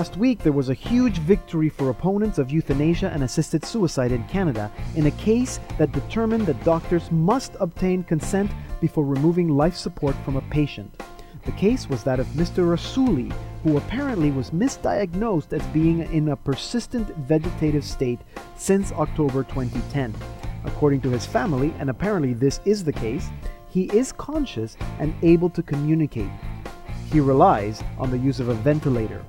Last week, there was a huge victory for opponents of euthanasia and assisted suicide in Canada in a case that determined that doctors must obtain consent before removing life support from a patient. The case was that of Mr. Rasouli, who apparently was misdiagnosed as being in a persistent vegetative state since October 2010. According to his family, and apparently this is the case, he is conscious and able to communicate. He relies on the use of a ventilator.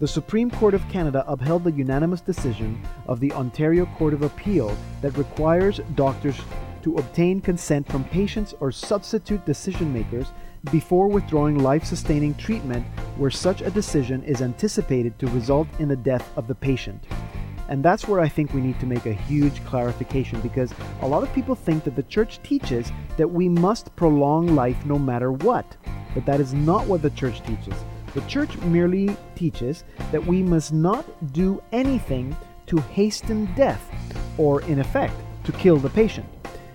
The Supreme Court of Canada upheld the unanimous decision of the Ontario Court of Appeal that requires doctors to obtain consent from patients or substitute decision makers before withdrawing life sustaining treatment where such a decision is anticipated to result in the death of the patient. And that's where I think we need to make a huge clarification because a lot of people think that the church teaches that we must prolong life no matter what. But that is not what the church teaches. The church merely teaches that we must not do anything to hasten death, or in effect, to kill the patient.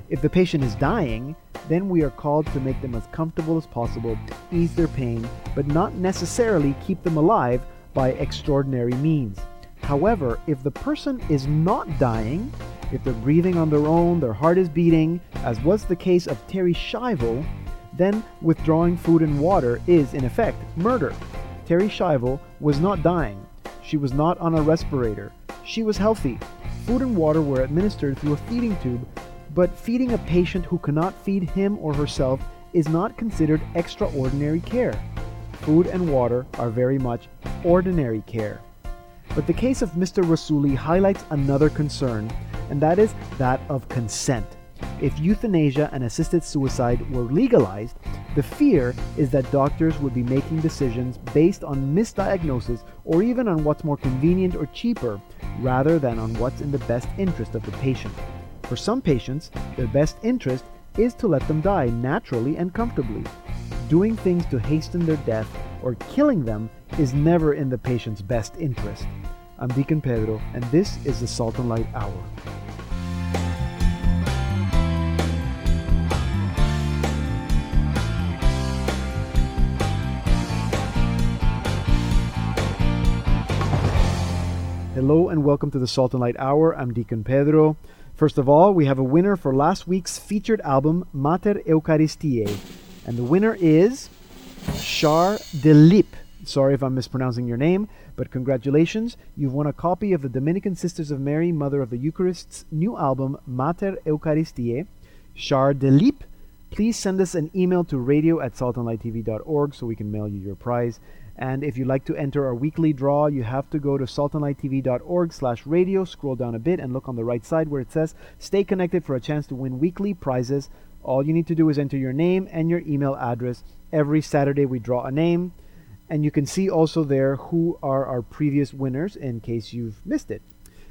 If the patient is dying, then we are called to make them as comfortable as possible, ease their pain, but not necessarily keep them alive by extraordinary means. However, if the person is not dying, if they're breathing on their own, their heart is beating, as was the case of Terri Schiavo, then withdrawing food and water is, in effect, murder. Terri Schiavo was not dying. She was not on a respirator. She was healthy. Food and water were administered through a feeding tube, but feeding a patient who cannot feed him or herself is not considered extraordinary care. Food and water are very much ordinary care. But the case of Mr. Rasouli highlights another concern, and that is that of consent. If euthanasia and assisted suicide were legalized, the fear is that doctors would be making decisions based on misdiagnosis or even on what's more convenient or cheaper, rather than on what's in the best interest of the patient. For some patients, their best interest is to let them die naturally and comfortably. Doing things to hasten their death or killing them is never in the patient's best interest. I'm Deacon Pedro, and this is the Salt and Light Hour. Hello and welcome to the Salt and Light Hour. I'm Deacon Pedro. First of all, we have a winner for last week's featured album, Mater Eucharistiae. And the winner is Char Delip. Sorry if I'm mispronouncing your name, but congratulations. You've won a copy of the Dominican Sisters of Mary, Mother of the Eucharist's new album, Mater Eucharistiae. Char Delip. Please send us an email to radio at saltandlighttv.org so we can mail you your prize. And if you'd like to enter our weekly draw, you have to go to saltandlighttv.org slash radio, scroll down a bit, and look on the right side where it says Stay connected for a chance to win weekly prizes. All you need to do is enter your name and your email address. Every Saturday we draw a name, and you can see also there who are our previous winners in case you've missed it.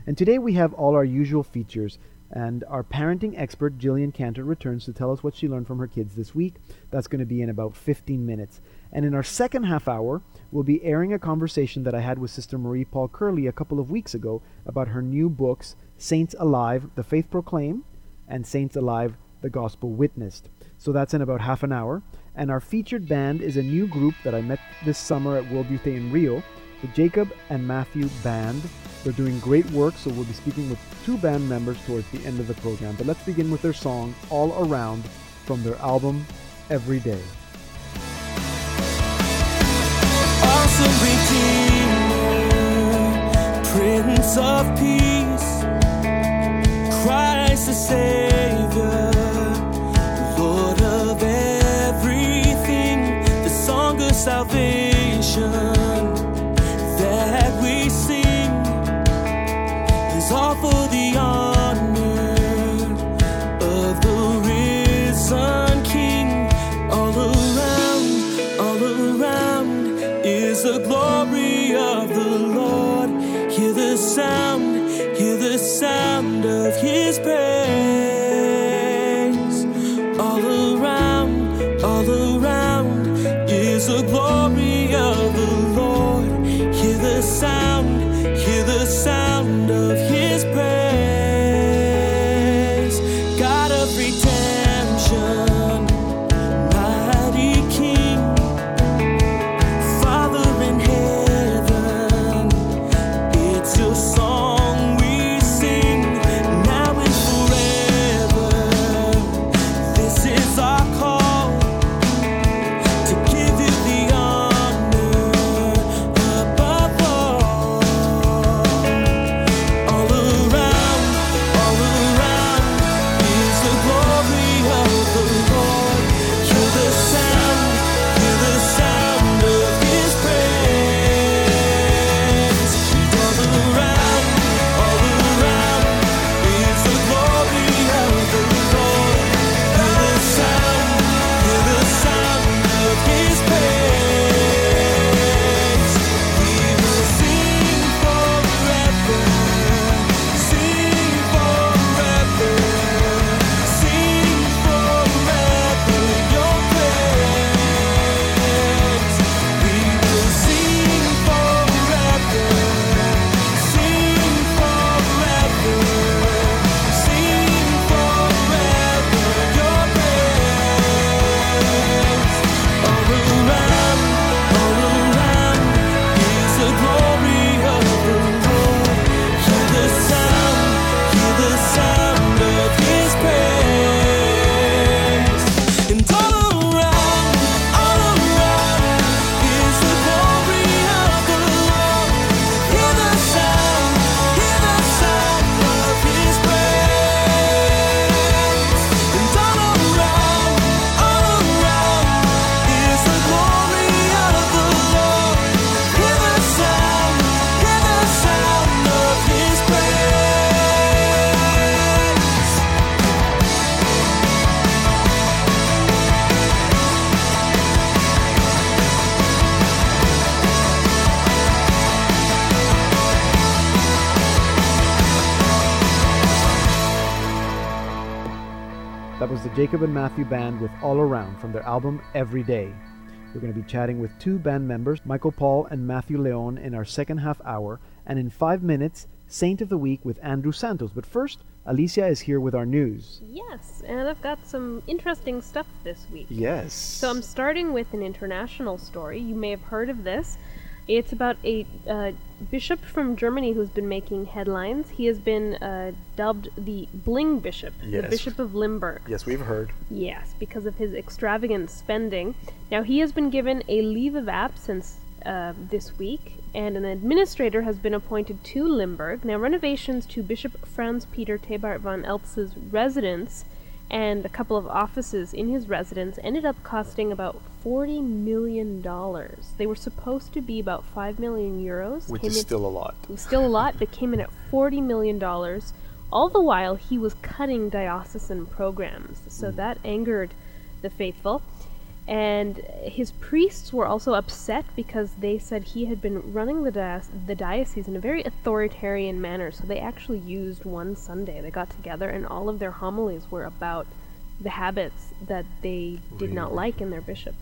And today we have all our usual features. And our parenting expert, Jillian Cantor, returns to tell us what she learned from her kids this week. That's going to be in about 15 minutes. And in our second half hour, we'll be airing a conversation that I had with Sister Marie Paul Curley a couple of weeks ago about her new books, Saints Alive, The Faith Proclaimed, and Saints Alive, The Gospel Witnessed. So that's in about half an hour. And our featured band is a new group that I met this summer at World Youth Day in Rio, the Jacob and Matthew Band. They're doing great work, so we'll be speaking with two band members towards the end of the program. But let's begin with their song, All Around, from their album, Every Day. Redeemer, Prince of Peace, Christ the Savior, Lord of everything, the song of salvation that we sing is all for the honor Jacob and Matthew Band with All Around from their album Every Day. We're going to be chatting with two band members, Michael Paul and Matthew Leon, in our second half hour, and in five minutes, Saint of the Week with Andrew Santos. But first, Alicia is here with our news. Yes, and I've got some interesting stuff this week. Yes. So I'm starting with an international story. You may have heard of this. It's about a uh, bishop from Germany who's been making headlines. He has been uh, dubbed the Bling Bishop, Yes. the Bishop of Limburg. Yes, we've heard. Yes, because of his extravagant spending. Now, he has been given a leave of absence uh, this week, and an administrator has been appointed to Limburg. Now, renovations to Bishop Franz Peter Tebartz von Elst's residence and a couple of offices in his residence ended up costing about $40 million. They were supposed to be about 5 million euros. Which came is in- still a lot. still a lot, but came in at $40 million. All the while, he was cutting diocesan programs. So mm. that angered the faithful. And his priests were also upset because they said he had been running the, dias- the diocese in a very authoritarian manner. So they actually used one Sunday. They got together, and all of their homilies were about the habits that they did not like in their bishop.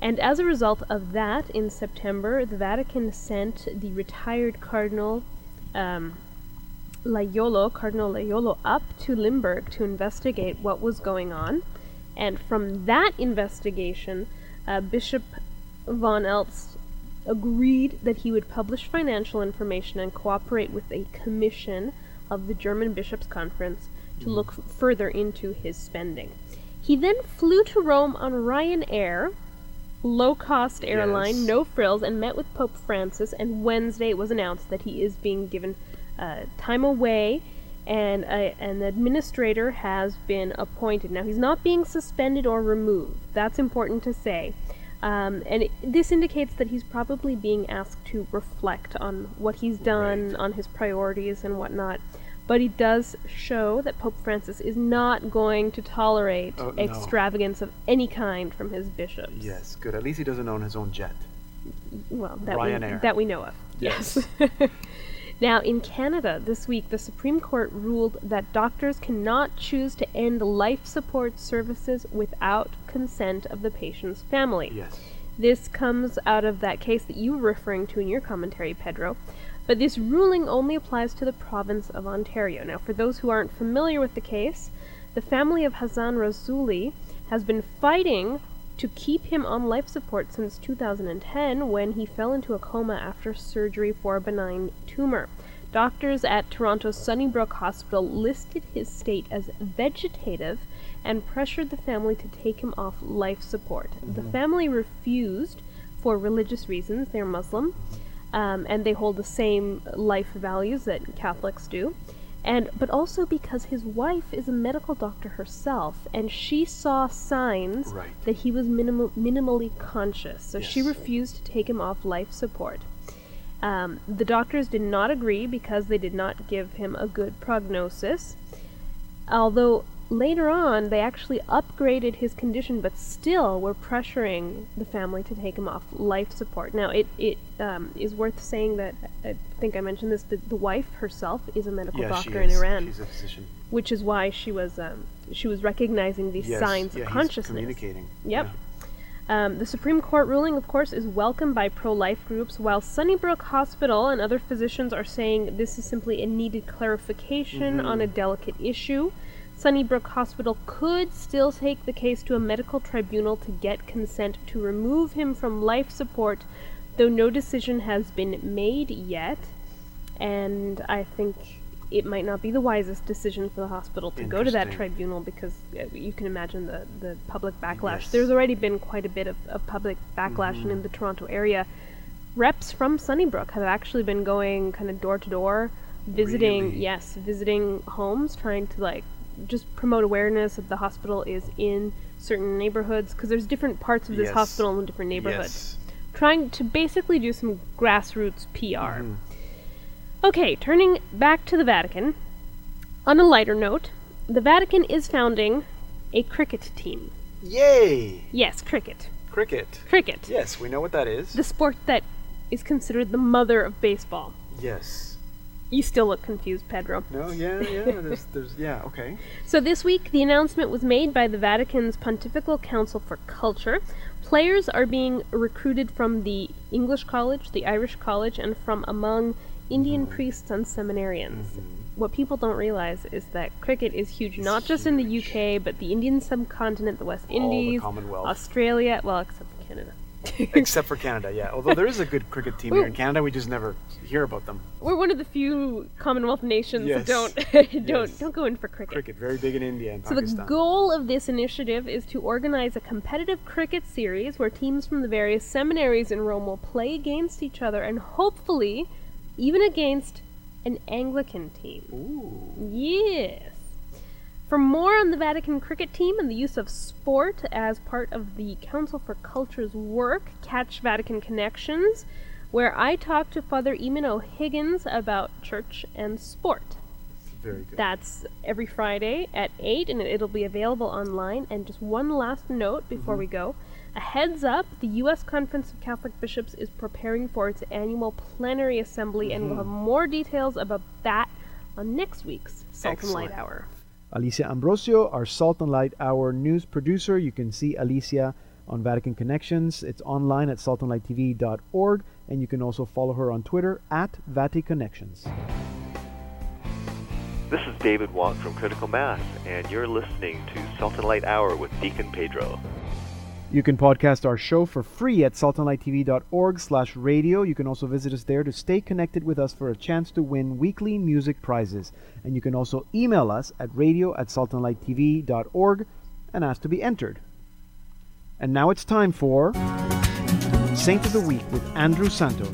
And as a result of that, in September, the Vatican sent the retired Cardinal um, Lajolo, Cardinal Lajolo, up to Limburg to investigate what was going on. And from that investigation, uh, Bishop von Elst agreed that he would publish financial information and cooperate with a commission of the German Bishops' Conference to look f- further into his spending. He then flew to Rome on Ryanair, low cost airline, Yes. no frills, and met with Pope Francis. And Wednesday it was announced that he is being given uh, time away, and a, an administrator has been appointed. Now he's not being suspended or removed. That's important to say. Um, and it, this indicates that he's probably being asked to reflect on what he's done, Right. on his priorities and whatnot. But he does show that Pope Francis is not going to tolerate Oh, no. extravagance of any kind from his bishops. Yes, good. At least he doesn't own his own jet. Well, that we, that we know of. Yes. now, in Canada this week, the Supreme Court ruled that doctors cannot choose to end life support services without consent of the patient's family. Yes. This comes out of that case that you were referring to in your commentary, Pedro. But this ruling only applies to the province of Ontario. Now, for those who aren't familiar with the case, the family of Hassan Rasouli has been fighting to keep him on life support since 2010 when he fell into a coma after surgery for a benign tumor. Doctors at Toronto's Sunnybrook Hospital listed his state as vegetative and pressured the family to take him off life support. The family refused for religious reasons, they're Muslim, um, and they hold the same life values that Catholics do. And but also because his wife is a medical doctor herself, and she saw signs Right. that he was minimal, minimally conscious, so she refused to take him off life support. Um, the doctors did not agree because they did not give him a good prognosis. Although later on they actually upgraded his condition, but still were pressuring the family to take him off life support. Now, it, it um, is worth saying that I think I mentioned this the, the wife herself is a medical Yeah, doctor in. Iran, She's a physician. which is why she was um, she was recognizing these Yes, signs yeah, of he's consciousness. communicating. Yep. Yeah. Um, the Supreme Court ruling, of course, is welcomed by pro life groups, while Sunnybrook Hospital and other physicians are saying this is simply a needed clarification on a delicate issue. Sunnybrook Hospital could still take the case to a medical tribunal to get consent to remove him from life support, though no decision has been made yet. And I think it might not be the wisest decision for the hospital to go to that tribunal because uh, you can imagine the, the public backlash. Yes. There's already been quite a bit of, of public backlash Mm-hmm. in the Toronto area. Reps from Sunnybrook have actually been going kind of door to door, visiting, Really? yes, visiting homes, trying to like just promote awareness that the hospital is in certain neighborhoods because there's different parts of this Yes. hospital in different neighborhoods Yes. trying to basically do some grassroots PR. Mhm. Okay, turning back to the Vatican. On a lighter note, the Vatican is founding a cricket team. Yay! Yes, cricket. Cricket. Cricket. Yes, we know what that is. The sport that is considered the mother of baseball. yes. You still look confused, Pedro. No, yeah, yeah. There's, there's, yeah. Okay. So this week, the announcement was made by the Vatican's Pontifical Council for Culture. Players are being recruited from the English College, the Irish College, and from among Indian mm-hmm. priests and seminarians. Mm-hmm. What people don't realize is that cricket is huge, not just in the UK, but the Indian subcontinent, the West the Indies, Commonwealth. Australia, well, except. Except for Canada, yeah. Although there is a good cricket team here in Canada, we just never hear about them. We're one of the few Commonwealth nations Yes. that don't don't Yes. don't go in for cricket. Cricket, very big in India and So the goal of this initiative is to organize a competitive cricket series where teams from the various seminaries in Rome will play against each other and hopefully even against an Anglican team. Ooh. Yes. For more on the Vatican cricket team and the use of sport as part of the Council for Culture's work, catch Vatican Connections, where I talk to Father Eamon O'Higgins about church and sport. Very good. That's every Friday at 8, and it'll be available online. And just one last note before mm-hmm. we go. A heads up the U.S. Conference of Catholic Bishops is preparing for its annual plenary assembly, and we'll mm-hmm. have more details about that on next week's Salt and Light Hour. Alicia Ambrosio, our Salt and Light Hour news producer. You can see Alicia on Vatican Connections. It's online at saltandlighttv.org, and you can also follow her on Twitter at VatiConnections. This is David Watt from Critical Mass, and you're listening to Salt and Light Hour with Deacon Pedro. You can podcast our show for free at saltandlighttv.org slash radio. You can also visit us there to stay connected with us for a chance to win weekly music prizes. And you can also email us at radio at saltandlighttv.org and ask to be entered. And now it's time for Saint of the Week with Andrew Santos.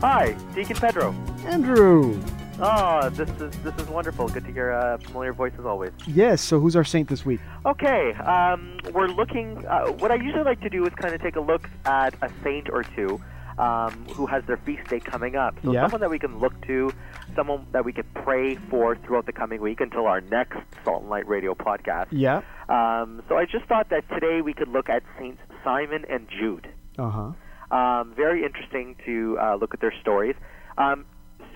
Hi, Deacon Pedro. Andrew! Oh, this is this is wonderful. Good to hear a familiar voice as always. Yes, so who's our saint this week? Okay, um, we're looking. Uh, what I usually like to do is kind of take a look at a saint or two um, who has their feast day coming up. So Yeah. someone that we can look to, someone that we can pray for throughout the coming week until our next Salt and Light Radio podcast. Yeah. Um, so I just thought that today we could look at Saints Simon and Jude. Uh huh. Um, very interesting to uh, look at their stories. Um,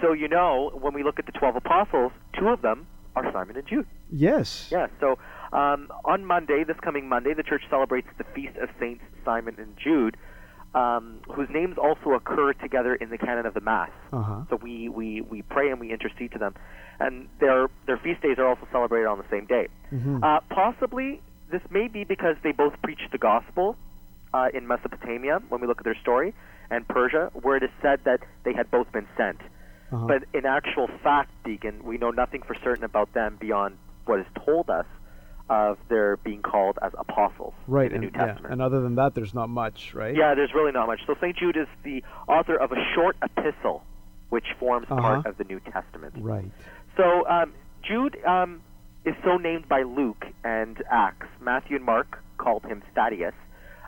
so you know, when we look at the twelve apostles, two of them are Simon and Jude. Yes. Yeah. So um, on Monday, this coming Monday, the church celebrates the feast of Saints Simon and Jude, um, whose names also occur together in the canon of the Mass. Uh huh. So we, we, we pray and we intercede to them, and their their feast days are also celebrated on the same day. Mhm. Uh, possibly this may be because they both preached the gospel uh, in Mesopotamia when we look at their story, and Persia, where it is said that they had both been sent. Uh-huh. But in actual fact, Deacon, we know nothing for certain about them beyond what is told us of their being called as apostles right. in the And, New yeah. Testament. and other than that, there's not much, right? Yeah, there's really not much. So St. Jude is the author of a short epistle, which forms Uh-huh. part of the New Testament. Right. So um, Jude um, is so named by Luke and Acts. Matthew and Mark called him Thaddeus.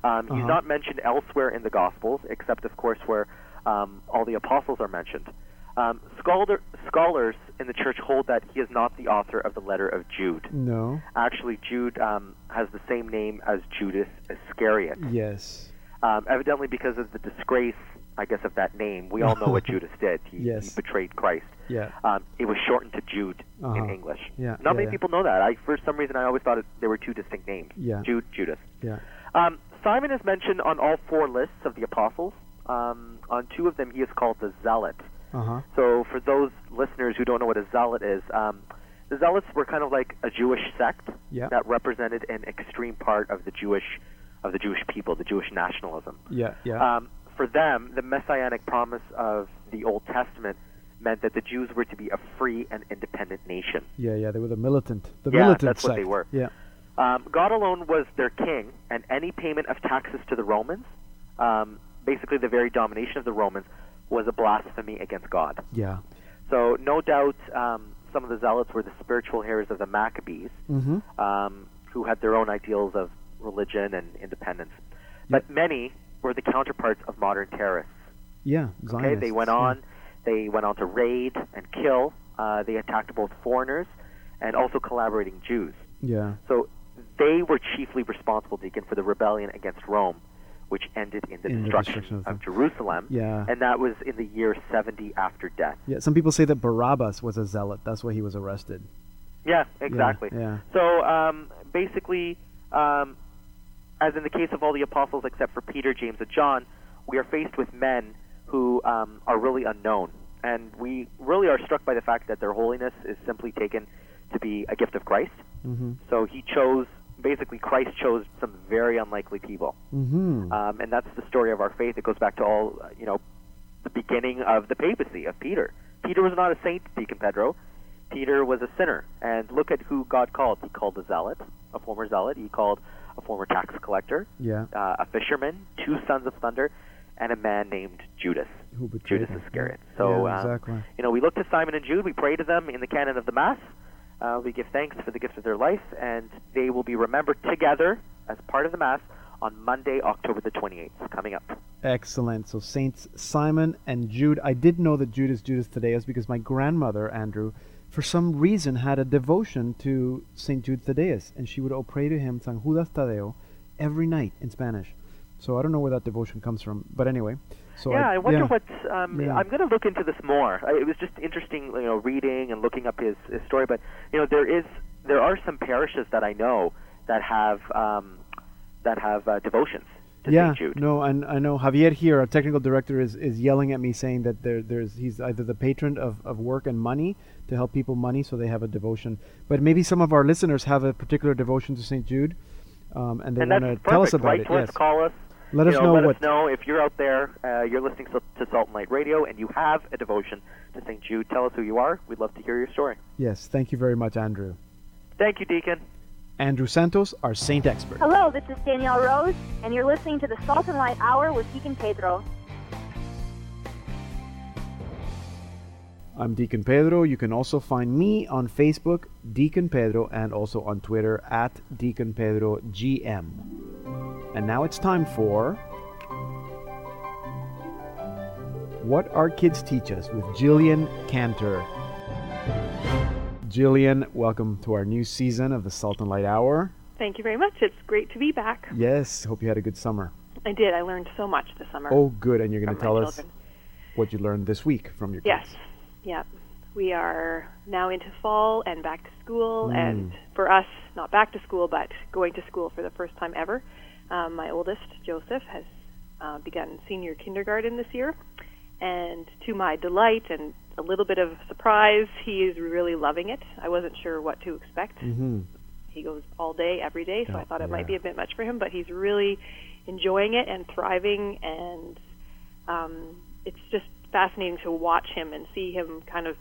Um, He's Uh-huh. not mentioned elsewhere in the Gospels, except, of course, where um, all the apostles are mentioned. Um, scholar, scholars in the church hold that he is not the author of the letter of Jude. No. Actually, Jude um, has the same name as Judas Iscariot. Yes. Um, evidently, because of the disgrace, I guess, of that name, we all know what Judas did. He, Yes. he betrayed Christ. Yeah. Um, it was shortened to Jude Uh-huh. in English. Yeah, Not yeah, many yeah. people know that. I, for some reason, I always thought it, there were two distinct names. Yeah. Jude, Judas. Yeah. Um, Simon is mentioned on all four lists of the apostles. Um, on two of them, he is called the Zealot. Uh huh. So, for those listeners who don't know what a zealot is, um, the zealots were kind of like a Jewish sect that represented an extreme part of the Jewish of the Jewish people, the Jewish nationalism. Yeah. Yeah. Um, for them, the messianic promise of the Old Testament meant that the Jews were to be a free and independent nation. yeah. Yeah. They were the militant. The Yeah, militant that's what they were. Yeah. Um, God alone was their king, and any payment of taxes to the Romans, um, basically the very domination of the Romans, was a blasphemy against God. Yeah. So, no doubt, um, some of the zealots were the spiritual heirs of the Maccabees, Mm-hmm. um, who had their own ideals of religion and independence. But many were the counterparts of modern terrorists. Yeah. Okay, they Zionists, went yeah. on. They went on to raid and kill. Uh, they attacked both foreigners and also collaborating Jews. Yeah. So they were chiefly responsible, Deacon, for the rebellion against Rome, which ended in the In the destruction, destruction of of, Jerusalem. Yeah. And that was in the year 70 after death. Yeah, some people say that Barabbas was a zealot. That's why he was arrested. Yeah, exactly. yeah. So um, basically, um, as in the case of all the apostles except for Peter, James, and John, we are faced with men who um, are really unknown. And we really are struck by the fact that their holiness is simply taken to be a gift of Christ. Mm-hmm. So he chose, basically, Christ chose some very unlikely people. Mm-hmm. Um, and that's the story of our faith. It goes back to all, uh, you know, the beginning of the papacy of Peter. Peter was not a saint, Deacon Pedro. Peter was a sinner. And look at who God called. He called a zealot, a former zealot. He called a former tax collector, yeah. uh, a fisherman, two sons of thunder, and a man named Judas. Judas. Iscariot. So, yeah, um, exactly. You know, we look to Simon and Jude. We pray to them in the canon of the Mass. Uh, we give thanks for the gift of their life, and they will be remembered together as part of the Mass on Monday, October the 28th, coming up. Excellent. So Saints Simon and Jude. I did know that Jude is Judas Thaddeus because my grandmother Andrew, for some reason, had a devotion to Saint Jude Thaddeus, and she would oh, pray to him San Judas Tadeo every night in Spanish. So I don't know where that devotion comes from, but anyway. So yeah, I, wonder yeah. what. Um, Yeah. I'm going to look into this more. I, it was just interesting, you know, reading and looking up his, his story. But you know, there is there are some parishes that I know that have um, that have uh, devotions to yeah, no, and I know Javier here, our technical director, is, is yelling at me saying that there there's he's either the patron of, of work and money to help people money, so they have a devotion. But maybe some of our listeners have a particular devotion to Saint Jude, um, and they want to tell us about Write it. to us, Yes, call us. Let you us know, know let what. us know if you're out there, uh, you're listening to, to Salt and Light Radio, and you have a devotion to St. Jude. Tell us who you are. We'd love to hear your story. Yes, thank you very much, Andrew. Thank you, Deacon. Andrew Santos, our saint expert. Hello, this is Danielle Rose, and you're listening to the Salt and Light Hour with Deacon Pedro. I'm Deacon Pedro. You can also find me on Facebook, Deacon Pedro, and also on Twitter at Deacon Pedro GM. And now it's time for What Our Kids Teach Us with Jillian Cantor. Jillian, welcome to our new season of the Salt and Light Hour. Thank you very much. It's great to be back. Yes, hope you had a good summer. I did. I learned so much this summer. Oh, good. And you're going to tell us what you learned this week from your Yes. kids. Yes. Yeah. We are now into fall and back to school, Mm. and for us, not back to school, but going to school for the first time ever. Um, my oldest, Joseph, has uh, begun senior kindergarten this year, and to my delight and a little bit of surprise, he is really loving it. I wasn't sure what to expect. Mm-hmm. he goes all day every day so Oh, i thought it yeah. might be a bit much for him but he's really enjoying it and thriving and um it's just fascinating to watch him and see him kind of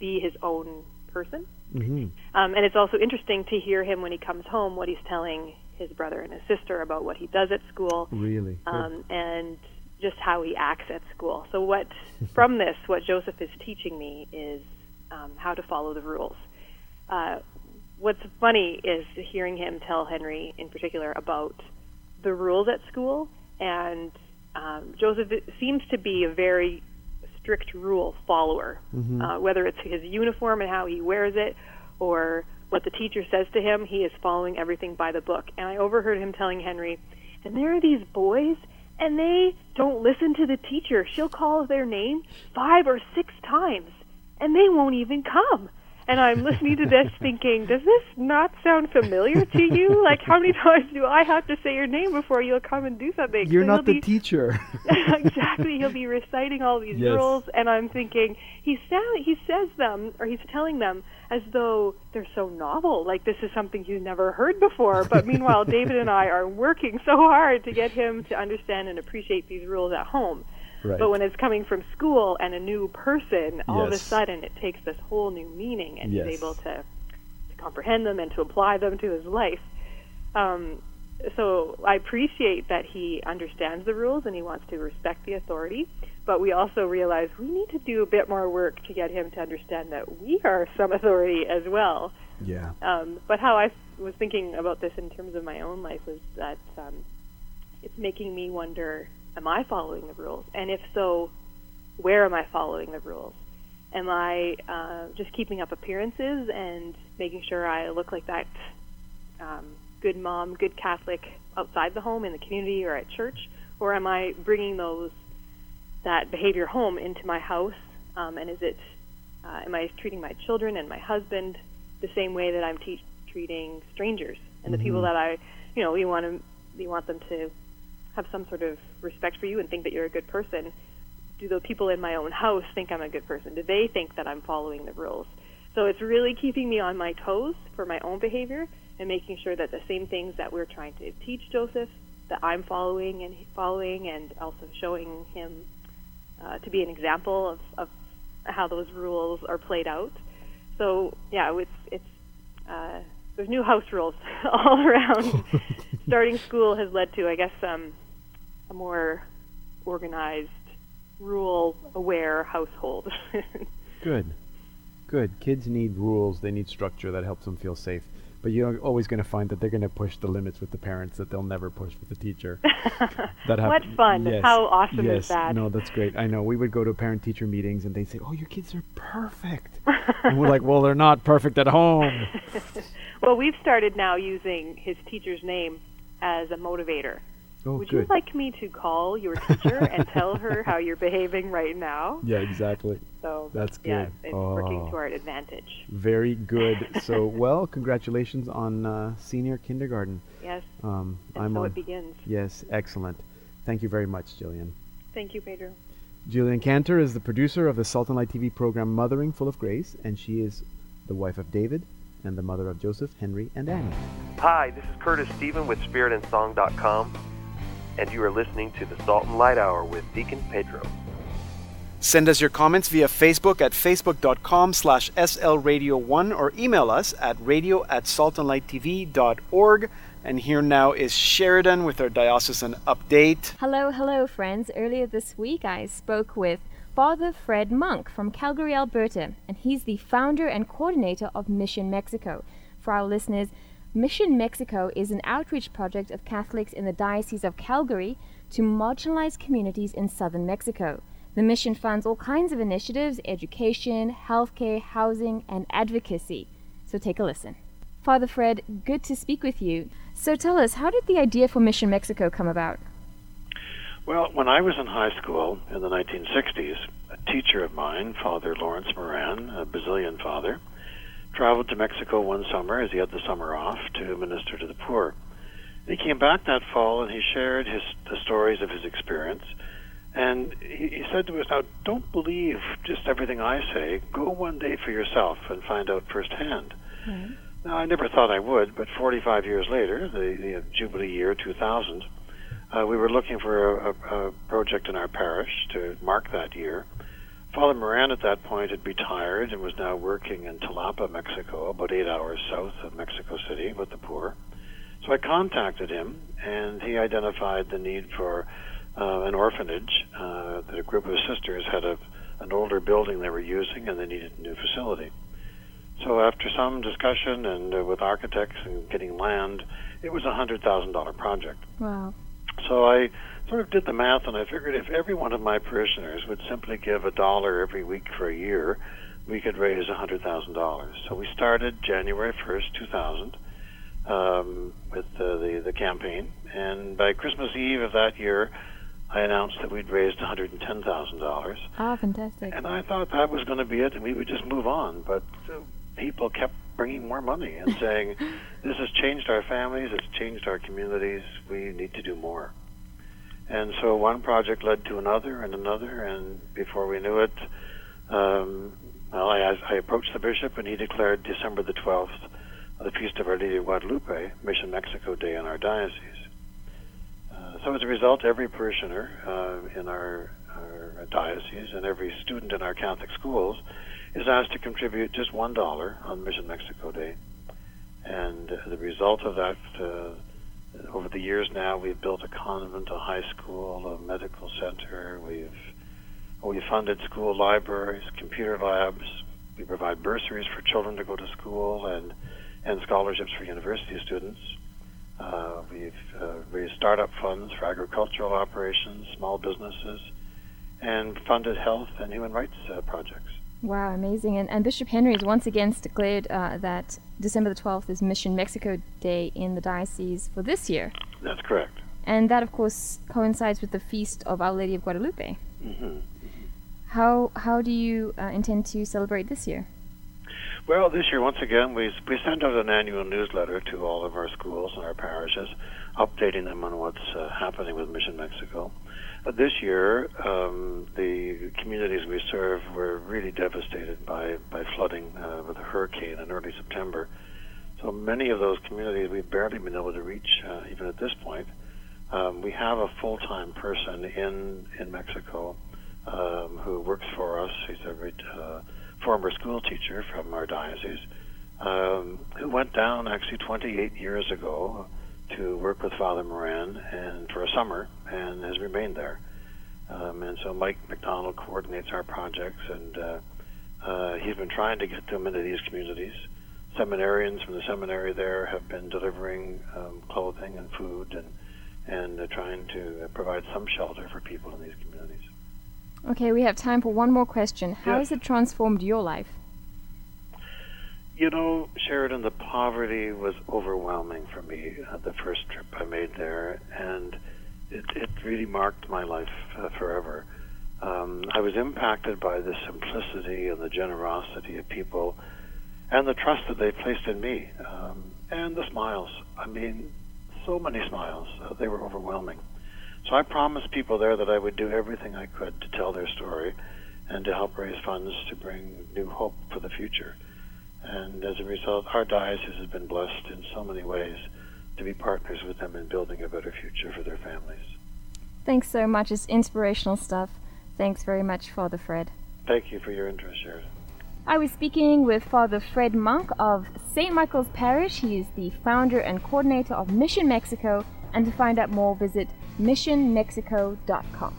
be his own person Mm-hmm. um and it's also interesting to hear him when he comes home what he's telling his brother and his sister about what he does at school Really? Um, and just how he acts at school. So, what from this, what Joseph is teaching me is um, how to follow the rules. Uh, what's funny is hearing him tell Henry, in particular, about the rules at school, and um, Joseph seems to be a very strict rule follower, Mhm. uh, whether it's his uniform and how he wears it, or what the teacher says to him. He is following everything by the book. And I overheard him telling Henry, and there are these boys, and they don't listen to the teacher. She'll call their name five or six times, and they won't even come. And I'm listening to this thinking, does this not sound familiar to you? Like, how many times do I have to say your name before you'll come and do something? You're So not the be- teacher. exactly. He'll be reciting all these Yes. rules, and I'm thinking he sound, he says them or he's telling them as though they're so novel, like this is something he's never heard before. But meanwhile, David and I are working so hard to get him to understand and appreciate these rules at home. right. But when it's coming from school and a new person, all of a sudden it takes this whole new meaning, and Yes. he's able to, to comprehend them and to apply them to his life. Um, so I appreciate that he understands the rules and he wants to respect the authority. But we also realize we need to do a bit more work to get him to understand that we are some authority as well. yeah. Um, but how I was thinking about this in terms of my own life was that um, it's making me wonder: Am I following the rules? And if so, where am I following the rules? Am I uh, just keeping up appearances and making sure I look like that um, good mom, good Catholic outside the home in the community or at church, or am I bringing those that behavior home into my house? Um, and is it uh, am I treating my children and my husband the same way that I'm te- treating strangers and the people that I, you know, you want to you want them to have some sort of respect for you and think that you're a good person. Do the people in my own house think I'm a good person? Do they think that I'm following the rules? So it's really keeping me on my toes for my own behavior and making sure that the same things that we're trying to teach Joseph that I'm following and following and also showing him uh, to be an example of, of how those rules are played out. So yeah, it's it's uh, there's new house rules all around. Starting school has led to, I guess, um, a more organized, rule-aware household. Good. Good. Kids need rules. They need structure that helps them feel safe. But you're always going to find that they're going to push the limits with the parents that they'll never push with the teacher. that What fun. Yes. How awesome yes. is that? No, that's great. I know. We would go to parent-teacher meetings and they'd say, "Oh, your kids are perfect," and we're like, "Well, they're not perfect at home." well, we've started now using his teacher's name as a motivator. Oh, Would good. you like me to call your teacher and tell her how you're behaving right now? yeah, exactly. So That's yeah, good. it's working Oh. to our advantage. Very good. so, well, congratulations on uh, senior kindergarten. Yes, Um, and I'm so on. it begins. Yes, excellent. Thank you very much, Jillian. Thank you, Pedro. Jillian Cantor is the producer of the Salt and Light TV program Mothering Full of Grace, and she is the wife of David and the mother of Joseph, Henry, and Annie. Hi, this is Curtis Stephen with SpiritAndSong.com, and you are listening to the Salt and Light Hour with Deacon Pedro. Send us your comments via Facebook at facebook.com slash slradio1 or email us at radio at saltandlighttv.org. And here now is Sheridan with our diocesan update. Hello, hello, friends. Earlier this week, I spoke with Father Fred Monk from Calgary, Alberta, and he's the founder and coordinator of Mission Mexico. For our listeners, Mission Mexico is an outreach project of Catholics in the Diocese of Calgary to marginalized communities in southern Mexico. The mission funds all kinds of initiatives education, healthcare, housing, and advocacy. So take a listen. Father Fred, good to speak with you. So tell us, how did the idea for Mission Mexico come about? Well, when I was in high school in the 1960s, a teacher of mine, Father Lawrence Moran, a Basilian father, traveled to Mexico one summer as he had the summer off to minister to the poor. And he came back that fall and he shared his the stories of his experience. And he, he said to us, "Now, don't believe just everything I say. Go one day for yourself and find out firsthand." Now, I never thought I would, but 45 years later, the, the Jubilee year 2000, uh, we were looking for a, a, a project in our parish to mark that year. Father Moran at that point had retired and was now working in Tlapa, Mexico, about eight hours south of Mexico City with the poor. So I contacted him, and he identified the need for uh, an orphanage. Uh, that a group of sisters had a, an older building they were using, and they needed a new facility. So after some discussion and uh, with architects and getting land, it was a hundred thousand dollar project. Wow. So I sort of did the math, and I figured if every one of my parishioners would simply give a dollar every week for a year, we could raise a hundred thousand dollars. So we started January first, two thousand, um, with uh, the the campaign, and by Christmas Eve of that year, I announced that we'd raised one hundred and ten thousand dollars. Ah, fantastic. And I thought that was going to be it, and we would just move on. But uh, people kept bringing more money and saying, "This has changed our families. It's changed our communities. We need to do more." And so one project led to another and another, and before we knew it, um, well, I, I approached the bishop, and he declared December the 12th, the feast of Our Lady of Guadalupe, Mission Mexico Day in our diocese. Uh, so as a result, every parishioner uh, in our, our diocese and every student in our Catholic schools is asked to contribute just one dollar on Mission Mexico Day. And uh, the result of that, uh, over the years now, we've built a convent, a high school, a medical center. We've we funded school libraries, computer labs. We provide bursaries for children to go to school and and scholarships for university students. Uh, we've uh, raised startup funds for agricultural operations, small businesses, and funded health and human rights uh, projects. Wow, amazing. And, and Bishop Henry has once again declared uh, that December the 12th is Mission Mexico Day in the diocese for this year. That's correct. And that, of course, coincides with the feast of Our Lady of Guadalupe. hmm How, how do you uh, intend to celebrate this year? Well, this year, once again, we, we send out an annual newsletter to all of our schools and our parishes, updating them on what's uh, happening with Mission Mexico. This year, um, the communities we serve were really devastated by, by flooding uh, with a hurricane in early September. So many of those communities we've barely been able to reach, uh, even at this point. Um, we have a full-time person in in Mexico um, who works for us. He's a uh, former school teacher from our diocese um, who went down actually 28 years ago to work with Father Moran and for a summer and has remained there. Um, and so Mike McDonald coordinates our projects, and uh, uh, he's been trying to get them into these communities. Seminarians from the seminary there have been delivering um, clothing and food and and uh, trying to provide some shelter for people in these communities. Okay, we have time for one more question. How Yes. has it transformed your life? You know, Sheridan, the poverty was overwhelming for me uh, the first trip I made there, and it, it really marked my life uh, forever. Um, I was impacted by the simplicity and the generosity of people and the trust that they placed in me, um, and the smiles. I mean, so many smiles. Uh, they were overwhelming. So I promised people there that I would do everything I could to tell their story and to help raise funds to bring new hope for the future. And as a result, our diocese has been blessed in so many ways to be partners with them in building a better future for their families. Thanks so much. It's inspirational stuff. Thanks very much, Father Fred. Thank you for your interest, Sheridan. I was speaking with Father Fred Monk of St. Michael's Parish. He is the founder and coordinator of Mission Mexico. And to find out more, visit missionmexico.com.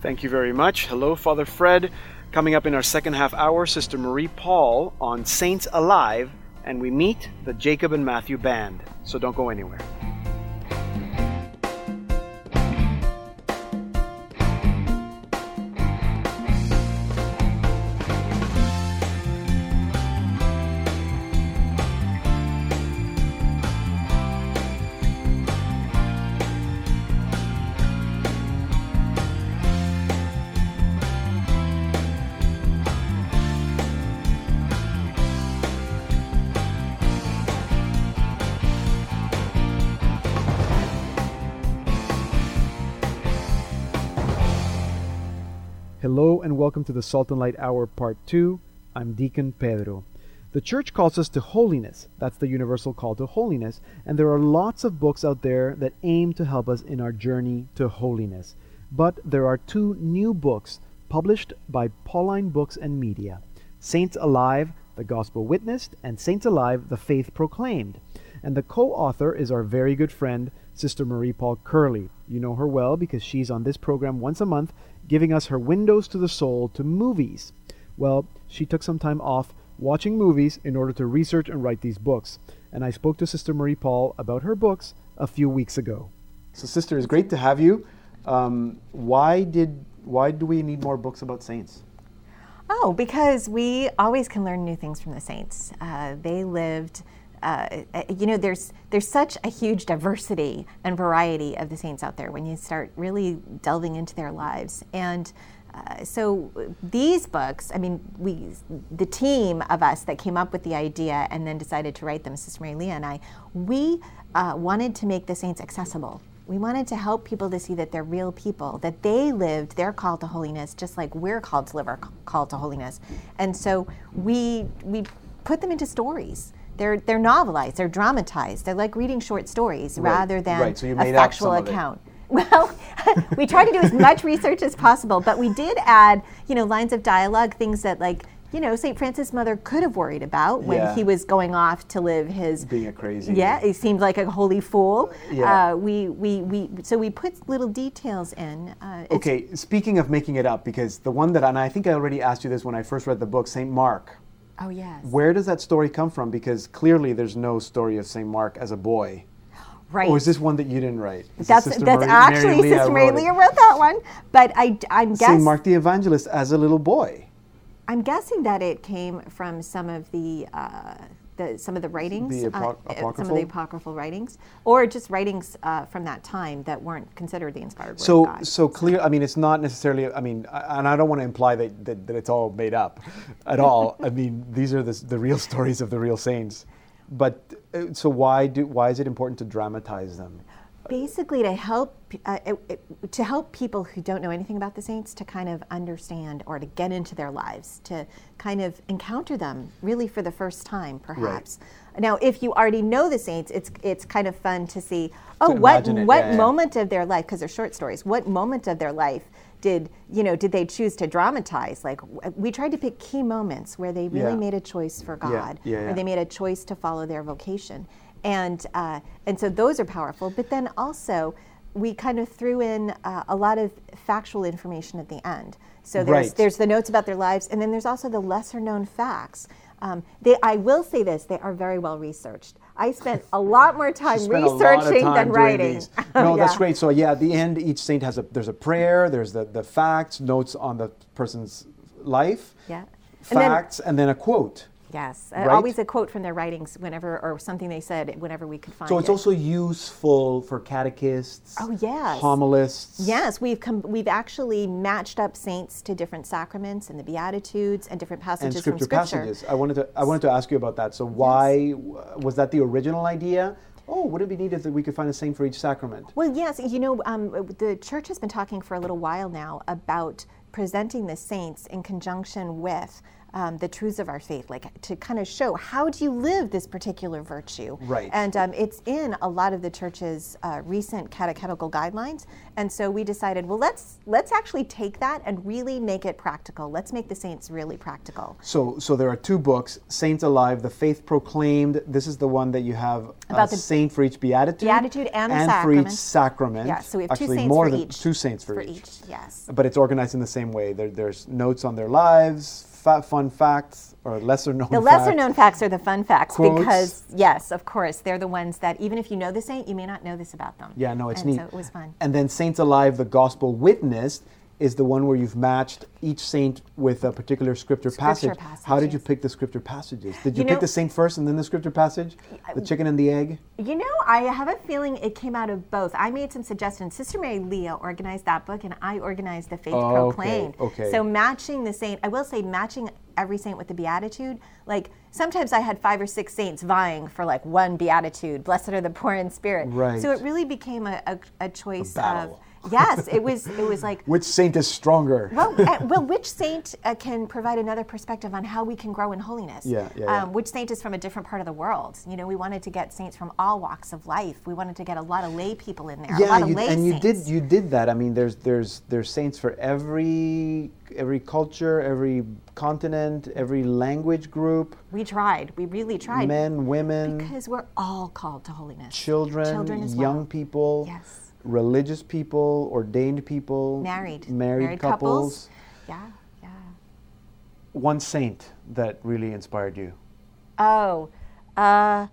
Thank you very much. Hello, Father Fred. Coming up in our second half hour, Sister Marie Paul on Saints Alive, and we meet the Jacob and Matthew Band. So don't go anywhere. Hello and welcome to the Salt and Light Hour Part 2. I'm Deacon Pedro. The church calls us to holiness. That's the universal call to holiness. And there are lots of books out there that aim to help us in our journey to holiness. But there are two new books published by Pauline Books and Media Saints Alive, The Gospel Witnessed, and Saints Alive, The Faith Proclaimed. And the co author is our very good friend, Sister Marie Paul Curley. You know her well because she's on this program once a month, giving us her windows to the soul to movies. Well, she took some time off watching movies in order to research and write these books. And I spoke to Sister Marie Paul about her books a few weeks ago. So, sister, it's great to have you. Um, why did why do we need more books about saints? Oh, because we always can learn new things from the saints. Uh, they lived, uh, you know, there's there's such a huge diversity and variety of the saints out there when you start really delving into their lives. And uh, so these books, I mean, we, the team of us that came up with the idea and then decided to write them, Sister Mary Lea and I, we uh, wanted to make the saints accessible. We wanted to help people to see that they're real people, that they lived their call to holiness just like we're called to live our call to holiness. And so we we put them into stories. They're they're novelized, they're dramatized. They're like reading short stories Right, rather than right, so a factual some of it. account. Well, we try to do as much research as possible, but we did add, you know, lines of dialogue, things that like, you know, St. Francis' mother could have worried about when Yeah. he was going off to live his Being a crazy. yeah, he seemed like a holy fool. Yeah. Uh, we, we, we, so we put little details in. Uh, Okay, speaking of making it up, because the one that, and I think I already asked you this when I first read the book, St. Mark. Oh, yes. Where does that story come from? Because clearly there's no story of St. Mark as a boy. Right. Or is this one that you didn't write? Is that's that's Mary- actually Mary Sister Mary wrote? Lea wrote that one, but I, I'm guessing. St. Mark the Evangelist as a little boy. I'm guessing that it came from some of the. Uh, the, some of the writings, The apoc- uh, some of the apocryphal writings, or just writings uh, from that time that weren't considered the inspired word So, of God. so clear. I mean, it's not necessarily. I mean, I- and I don't want to imply that, that, that it's all made up, at all. I mean, these are the, the real stories of the real saints. But uh, so why do why is it important to dramatize them? Basically to help uh, it, it- to help people who don't know anything about the saints to kind of understand or to get into their lives to kind of encounter them really for the first time perhaps. Now if you already know the saints it's it's kind of fun to see oh what it, what yeah, yeah. moment of their life because they're short stories what moment of their life did you know did they choose to dramatize? Like we tried to pick key moments where they really Yeah. made a choice for Yeah, god yeah, or they made a choice to follow their vocation and uh, and so those are powerful. But then also, we kind of threw in uh, a lot of factual information at the end. So there's Right. there's the notes about their lives, and then there's also the lesser known facts. Um, they, I will say this: they are very well researched. I spent a lot more time Spent a lot of researching time than writing. No, that's great. So yeah, at the end, each saint has a there's a prayer. There's the the facts, notes on the person's life, Yeah. And then- facts, and then a quote. Yes, uh, Right? always a quote from their writings whenever, or something they said whenever we could find So it's it. also useful for catechists, Oh, yes. homilists. Yes, we've com- we've actually matched up saints to different sacraments and the Beatitudes and different and passages scripture, from Scripture. passages. I wanted to I wanted to ask you about that. So why w- was that the original idea? Oh, would it be neat if we could find a saint for each sacrament? Well, yes, you know, um, the church has been talking for a little while now about presenting the saints in conjunction with um, the truths of our faith, like to kind of show how do you live this particular virtue. Right. And um, it's in a lot of the church's uh, recent catechetical guidelines. And so we decided, well, let's let's actually take that and really make it practical. Let's make the saints really practical. So, so there are two books: Saints Alive, The Faith Proclaimed. This is the one that you have About a the saint for each beatitude, Beatitude and the for each sacrament. Yeah, so we have two Actually, saints more for than each. two saints for, For each. each, yes. But it's organized in the same way. There, there's notes on their lives, fa- fun facts, or lesser known. Facts. The lesser facts. known facts are the fun facts Quotes. because, yes, of course, they're the ones that even if you know the saint, you may not know this about them. Yeah, no, it's and neat. So it was fun. And then Saints Alive, the Gospel Witnessed, is the one where you've matched each saint with a particular scripture, Scripture passage. How did you pick the scripture passages? Did you, You pick the saint first and then the scripture passage? The chicken and the egg? You know, I have a feeling it came out of both. I made some suggestions. Sister Mary Lea organized that book, and I organized the Faith Oh, okay, Proclaimed. okay. So matching the saint, I will say matching every saint with the beatitude. Like sometimes I had five or six saints vying for like one beatitude. Blessed are the poor in spirit. Right. So it really became a, a, a choice battle. of yes. It was it was like Which saint is stronger? well, uh, well, which saint uh, can provide another perspective on how we can grow in holiness? Yeah, yeah, yeah. Um, which saint is from a different part of the world? You know, we wanted to get saints from all walks of life. We wanted to get a lot of lay people in there. a lot yeah, of you, and you did you did that. I mean, there's there's there's saints for every every culture, every continent, every language group, We tried. We really tried. men, women, Because we're all called to holiness. children, Children as young well. people, Yes. religious people, ordained people, Married. married, couples. Yeah, yeah. One saint that really inspired you. Oh, uh,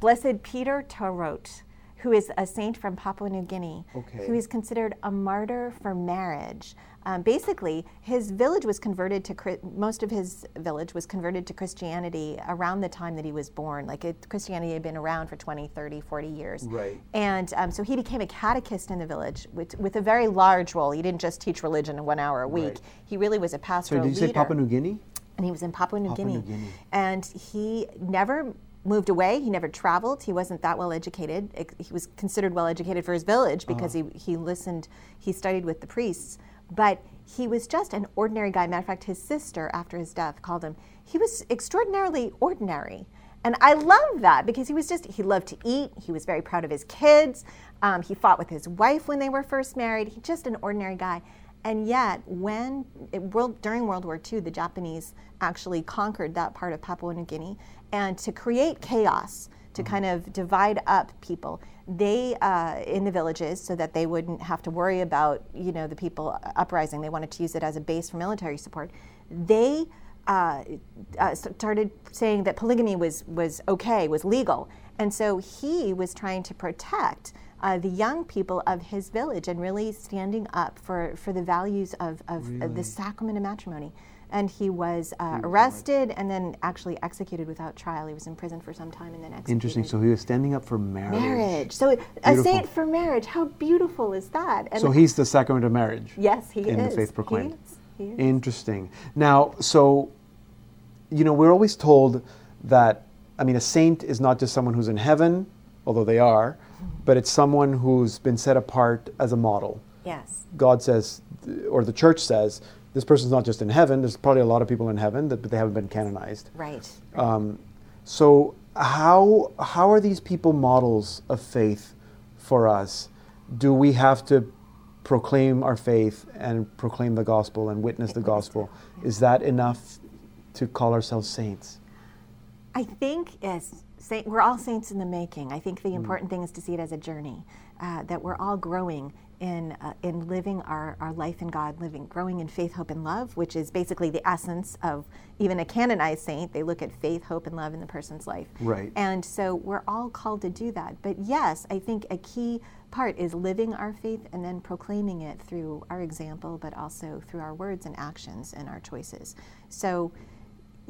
Blessed Peter To Rot, who is a saint from Papua New Guinea, Okay. who is considered a martyr for marriage. Um, basically, his village was converted to most of his village was converted to Christianity around the time that he was born. Like it, Christianity had been around for 20, 30, 40 years. Right. And um, so he became a catechist in the village with, with a very large role. He didn't just teach religion in one hour a week. Right. He really was a So pastoral did you say Papua New Guinea? and he was in Papua New, Papua Guinea. New Guinea. And he never moved away. He never traveled. He wasn't that well educated. He was considered well educated for his village because Uh-huh. he, he listened, he studied with the priests. But he was just an ordinary guy. Matter of fact, his sister, after his death, called him, he was extraordinarily ordinary. And I love that because he was just, he loved to eat. He was very proud of his kids. Um, he fought with his wife when they were first married. He's just an ordinary guy. And yet, when it, world, during World War II, the Japanese actually conquered that part of Papua New Guinea, and to create chaos, to kind of divide up people, they uh, in the villages, so that they wouldn't have to worry about you know the people uprising. They wanted to use it as a base for military support. They uh, uh, started saying that polygamy was was okay, was legal, and so he was trying to protect uh, the young people of his village and really standing up for, for the values of, of, of the sacrament of matrimony. And he was uh, arrested and then actually executed without trial. He was in prison for some time and then executed. Interesting. So he was standing up for marriage. Marriage. So a saint for marriage. How beautiful is that? And So he's the sacrament of marriage. yes, he in is. In the faith He is. He is. Interesting. Now, so, you know, we're always told that, I mean, a saint is not just someone who's in heaven, although they are, but it's someone who's been set apart as a model. Yes. God says, or the church says, this person's not just in heaven, there's probably a lot of people in heaven, that, but they haven't been canonized. Right. Um, so, how, how are these people models of faith for us? Do we have to proclaim our faith and proclaim the gospel and witness the gospel? Is that enough to call ourselves saints? I think yes, saint, we're all saints in the making. I Mm. think the important thing is to see it as a journey, uh, that we're all growing in uh, in living our, our life in God, living growing in faith, hope, and love, which is basically the essence of even a canonized saint. They look at faith, hope, and love in the person's life. Right. And so we're all called to do that. But yes, I think a key part is living our faith and then proclaiming it through our example, but also through our words and actions and our choices. So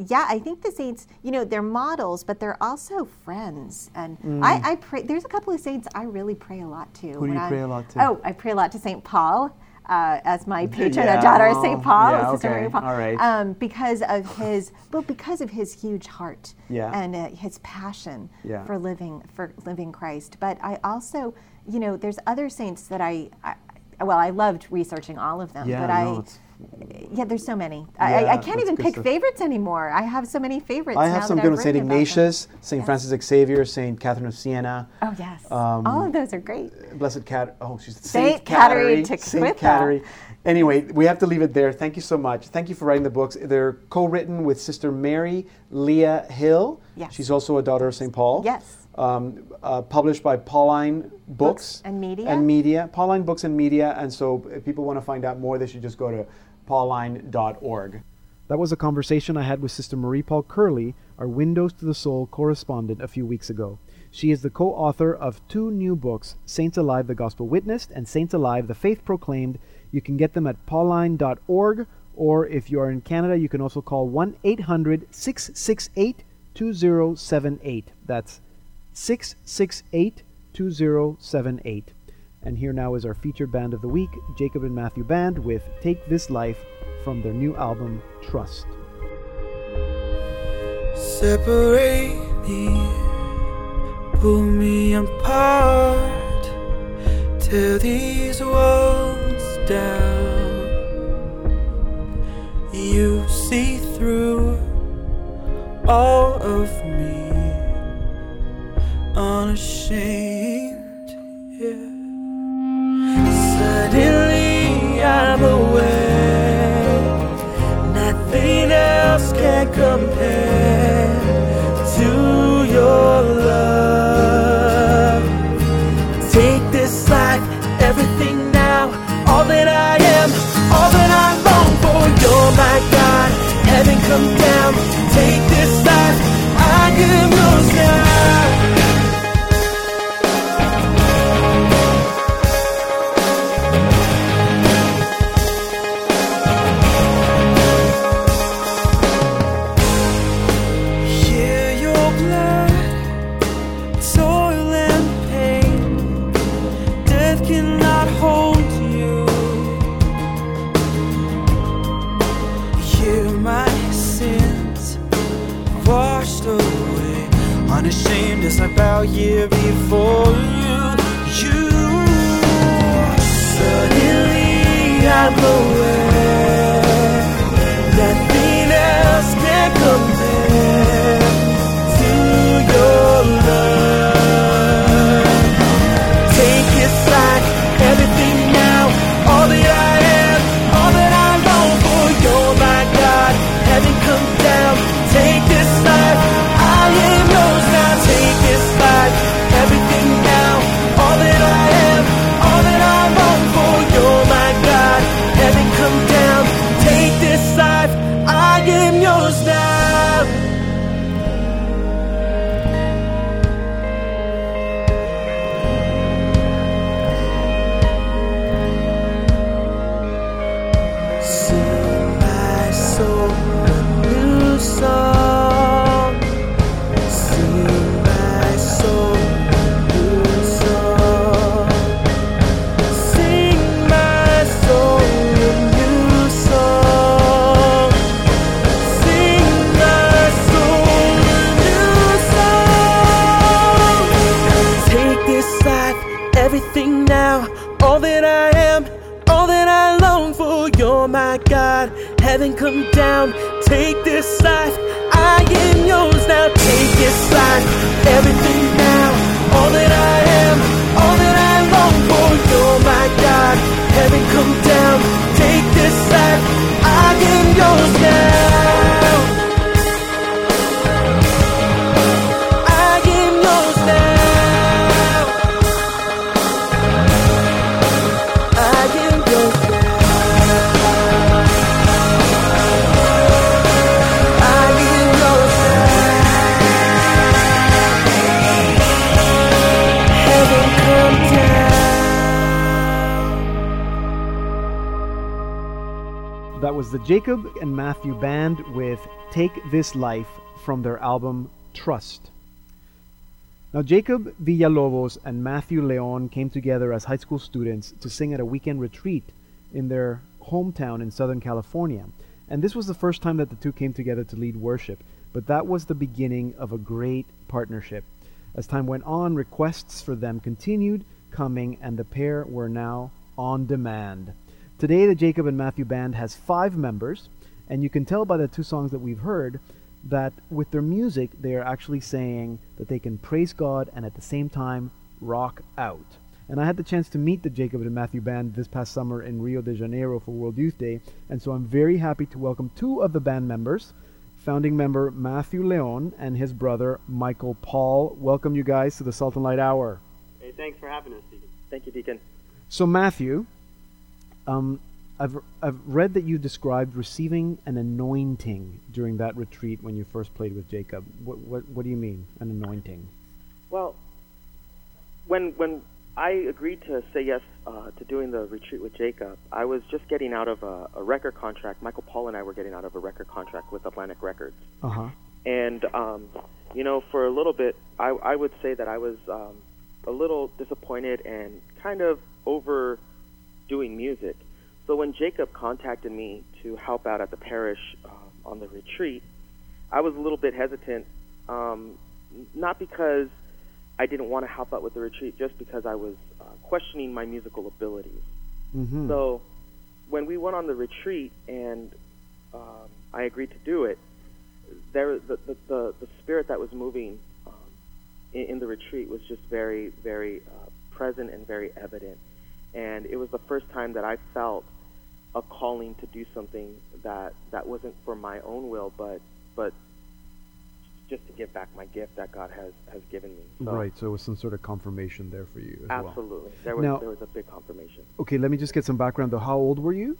yeah, I think the saints, you know, they're models, but they're also friends. And I, I pray, there's a couple of saints I really pray a lot to. Mm. Who do you when pray a lot to? Oh, I pray a lot to St. Paul. Uh, as my patron, Yeah, a daughter of St. Paul, yeah, Sister okay, Mary Paul, all right. um, because of his, well, because of his huge heart Yeah. and uh, his passion Yeah. for living for living Christ. But I also, you know, there's other saints that I, I well, I loved researching all of them, Yeah, but no, I, yeah, there's so many. I, I, I can't even pick stuff. favorites anymore. I have so many favorites. I have some good ones St. written. Ignatius, St. Yes. Francis Xavier, St. Catherine of Siena. Oh yes, Um, all of those are great. Blessed Cat. Oh, she's Saint Catherine Tekakwitha. Catherine. Anyway, we have to leave it there. Thank you so much. Thank you for writing the books. They're co-written with Sister Mary Lea Hill. Yes. She's also a daughter of St. Paul. Yes. Um, uh, published by Pauline Books, Books and Media. And Media. Pauline Books and Media. And so, if people want to find out more, they should just go to pauline.org. That was a conversation I had with Sister Marie Paul Curley, our Windows to the Soul correspondent, a few weeks ago. She is the co author of two new books, Saints Alive, the Gospel Witnessed, and Saints Alive, the Faith Proclaimed. You can get them at pauline.org, or if you are in Canada, you can also call 1 800 668 2078. That's 668 2078. And here now is our featured band of the week, Jacob and Matthew Band, with Take This Life from their new album, Trust. Separate me, pull me apart, tear these walls down. You see through all of me, unashamed. Suddenly I'm aware, nothing else can compare to your love. Take this life, everything now, all that I am, all that I long for. You're my God, heaven come down. Death Jacob and Matthew Band with Take This Life from their album Trust. Now, Jacob Villalobos and Matthew Leon came together as high school students to sing at a weekend retreat in their hometown in Southern California. And this was the first time that the two came together to lead worship, but that was the beginning of a great partnership. As time went on, requests for them continued coming, and the pair were now on demand. Today, the Jacob and Matthew Band has five members, and you can tell by the two songs that we've heard that with their music, they are actually saying that they can praise God and at the same time rock out. And I had the chance to meet the Jacob and Matthew Band this past summer in Rio de Janeiro for World Youth Day, and so I'm very happy to welcome two of the band members, founding member Matthew Leon and his brother Michael Paul. Welcome you guys to the Salt and Light Hour. Hey, thanks for having us, Deacon. Thank you, Deacon. So Matthew, um, I've I've read that you described receiving an anointing during that retreat when you first played with Jacob. What what what do you mean an anointing? Well, when when I agreed to say yes uh, to doing the retreat with Jacob, I was just getting out of a, a record contract. Michael Paul and I were getting out of a record contract with Atlantic Records, Uh huh. and um, you know, for a little bit, I, I would say that I was um, a little disappointed and kind of overdoing music. So when Jacob contacted me to help out at the parish um, on the retreat, I was a little bit hesitant, um, not because I didn't want to help out with the retreat, just because I was uh, questioning my musical abilities. Mm-hmm. So when we went on the retreat and um, I agreed to do it, there the the, the, the spirit that was moving um, in, in the retreat was just very very uh, present and very evident, and it was the first time that I felt a calling to do something that that wasn't for my own will, but but just to give back my gift that God has has given me. So, Right. So it was some sort of confirmation there for you as well. Absolutely, there was Now- there was a big confirmation. Okay, let me just get some background though. How old were you?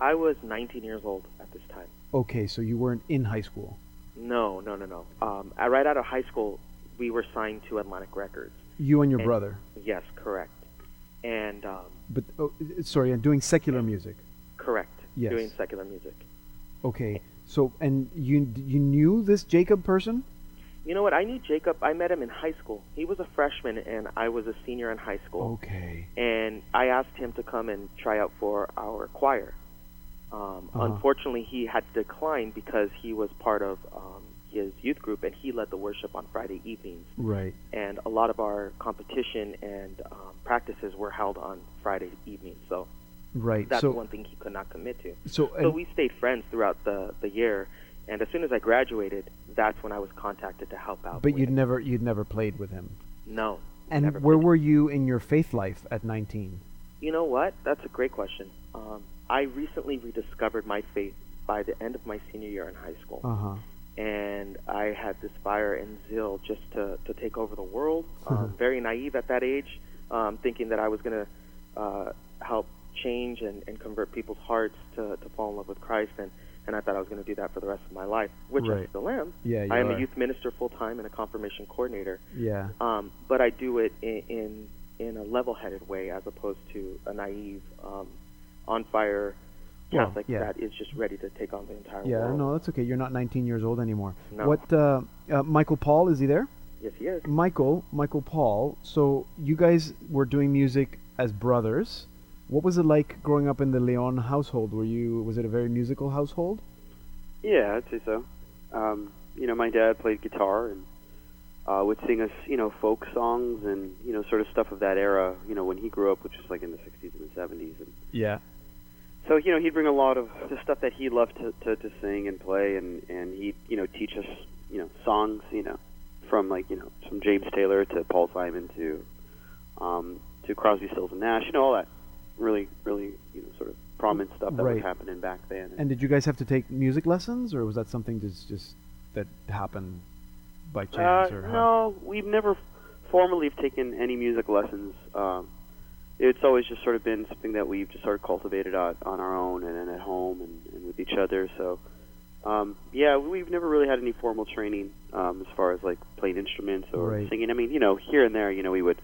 I was 19 years old at this time. Okay, so you weren't in high school. No, no, no, no. Um, I, right out of high school, we were signed to Atlantic Records. You and your And- brother. Yes, correct. And um, But oh, sorry, and doing secular music. correct, Yes. doing secular music. Okay. So and you you knew this Jacob person? You know what? I knew Jacob. I met him in high school. He was a freshman, and I was a senior in high school. Okay. And I asked him to come and try out for our choir. Um, Uh-huh. Unfortunately, he had declined because he was part of um, his youth group, and he led the worship on Friday evenings. Right. and a lot of our competition and um, practices were held on Friday evenings. So Right. that's so one thing he could not commit to. So, so we stayed friends throughout the the year. And as soon as I graduated, that's when I was contacted to help out. but you'd him. never you'd never played with him. no. And where were you in your faith life at 19? You know what? That's a great question. Um, I recently rediscovered my faith by the end of my senior year in high school. Uh-huh. And I had this fire and zeal just to, to take over the world. Um, very naive at that age, um, thinking that I was going to uh, help change and, and convert people's hearts to, to fall in love with Christ, and, and I thought I was going to do that for the rest of my life, which I still am. Yeah, I am are. a youth minister full time and a confirmation coordinator. Yeah. Um, but I do it in, in in a level-headed way, as opposed to a naive, um, on fire Well, Catholic yeah. that is just ready to take on the entire Yeah, world. Yeah, no, that's okay. You're not 19 years old anymore. No. What uh, uh Michael Paul is he there? Yes, he is. Michael, Michael Paul. So you guys were doing music as brothers. What was it like growing up in the Leon household? Were you was it a very musical household? Yeah, I'd say so. Um, you know, my dad played guitar and uh, would sing us, you know, folk songs and you know, sort of stuff of that era. You know, when he grew up, which was like in the '60s and the '70s. And Yeah. So you know he'd bring a lot of the stuff that he loved to, to, to sing and play, and and he'd you know teach us you know songs, you know, from like you know from James Taylor to Paul Simon to um, to Crosby, Stills and Nash, you know all that really really you know sort of prominent stuff that Right. was happening back then. And and, did you guys have to take music lessons, or was that something just just that happened by chance? Uh, or how? no, we've never formally taken any music lessons. Um, it's always just sort of been something that we've just sort of cultivated out on our own and, and at home and, and with each other. So, um, yeah, we've never really had any formal training um, as far as like playing instruments or Right. singing. I mean, you know, here and there, you know, we would,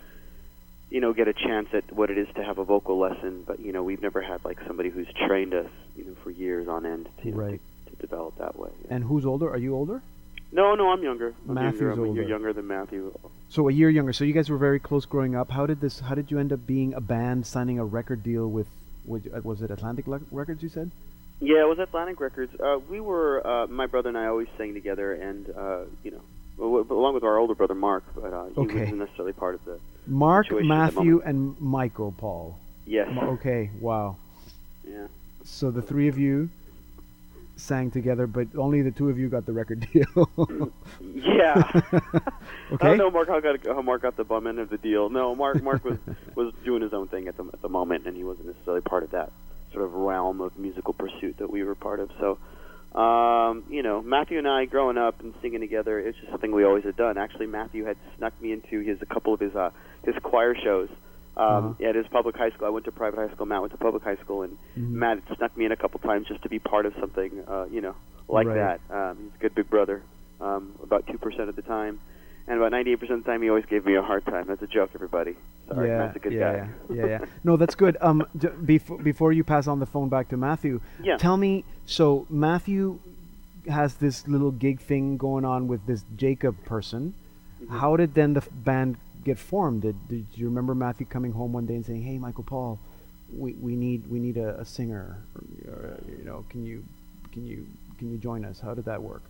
you know, get a chance at what it is to have a vocal lesson, but you know, we've never had like somebody who's trained us, you know, for years on end to, Right. to, to develop that way. And who's older? Are you older? No, no, I'm younger. I'm Matthew's younger. I'm older. year younger than Matthew. So a year younger. So you guys were very close growing up. How did this? How did you end up being a band, signing a record deal with? uh, was it Atlantic Records? You said. Yeah, it was Atlantic Records. Uh, we were uh, my brother and I always sang together, and uh, you know, w- along with our older brother Mark, but uh, he Okay. wasn't necessarily part of the. Mark, at the Matthew, and Michael Paul. Yes. Okay. Wow. Yeah. So the three of you sang together, but only the two of you got the record deal. Yeah. Okay. don't know Mark how, got, how Mark got the bum end of the deal. No, Mark Mark was was doing his own thing at the at the moment, and he wasn't necessarily part of that sort of realm of musical pursuit that we were part of. So, um, you know, Matthew and I growing up and singing together, it's just something we always had done. Actually, Matthew had snuck me into his a couple of his uh, his choir shows. Um, At his public high school, I went to private high school. Matt went to public high school, and Mhm. Matt had snuck me in a couple times just to be part of something, uh, you know, like Right. that. Um, he's a good big brother, um, about two percent of the time, and about ninety-eight percent of the time, he always gave me a hard time. That's a joke, everybody. Sorry, yeah, Matt's a good yeah, guy. yeah, yeah, yeah. No, that's good. Um, d- before before you pass on the phone back to Matthew, Yeah. tell me. So Matthew has this little gig thing going on with this Jacob person. Mm-hmm. How did then the f- band get formed? Did Did you remember Matthew coming home one day and saying, "Hey, Michael Paul, we, we need we need a, a singer. Or, or, you know, can you can you can you join us? How did that work?"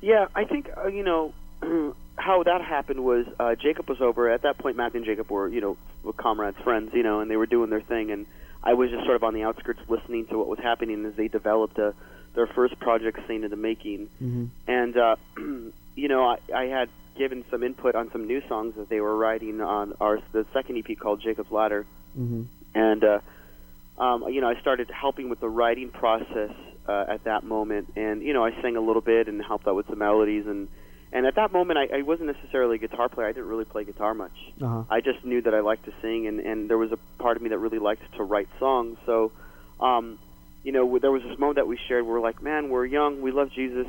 Yeah, I think uh, you know how that happened was uh, Jacob was over at that point. Matthew and Jacob were you know were comrades, friends, you know, and they were doing their thing, and I was just sort of on the outskirts listening to what was happening as they developed a, their first project, Saint in the Making. Mm-hmm. and uh, you know I, I had given some input on some new songs that they were writing on our the second EP called Jacob's Ladder, Mm-hmm. and uh, um, you know I started helping with the writing process uh, at that moment, and you know I sang a little bit and helped out with some melodies, and and at that moment I, I wasn't necessarily a guitar player. I didn't really play guitar much. Uh-huh. I just knew that I liked to sing, and and there was a part of me that really liked to write songs. So, um, you know, there was this moment that we shared. where We're like, man, we're young, we love Jesus.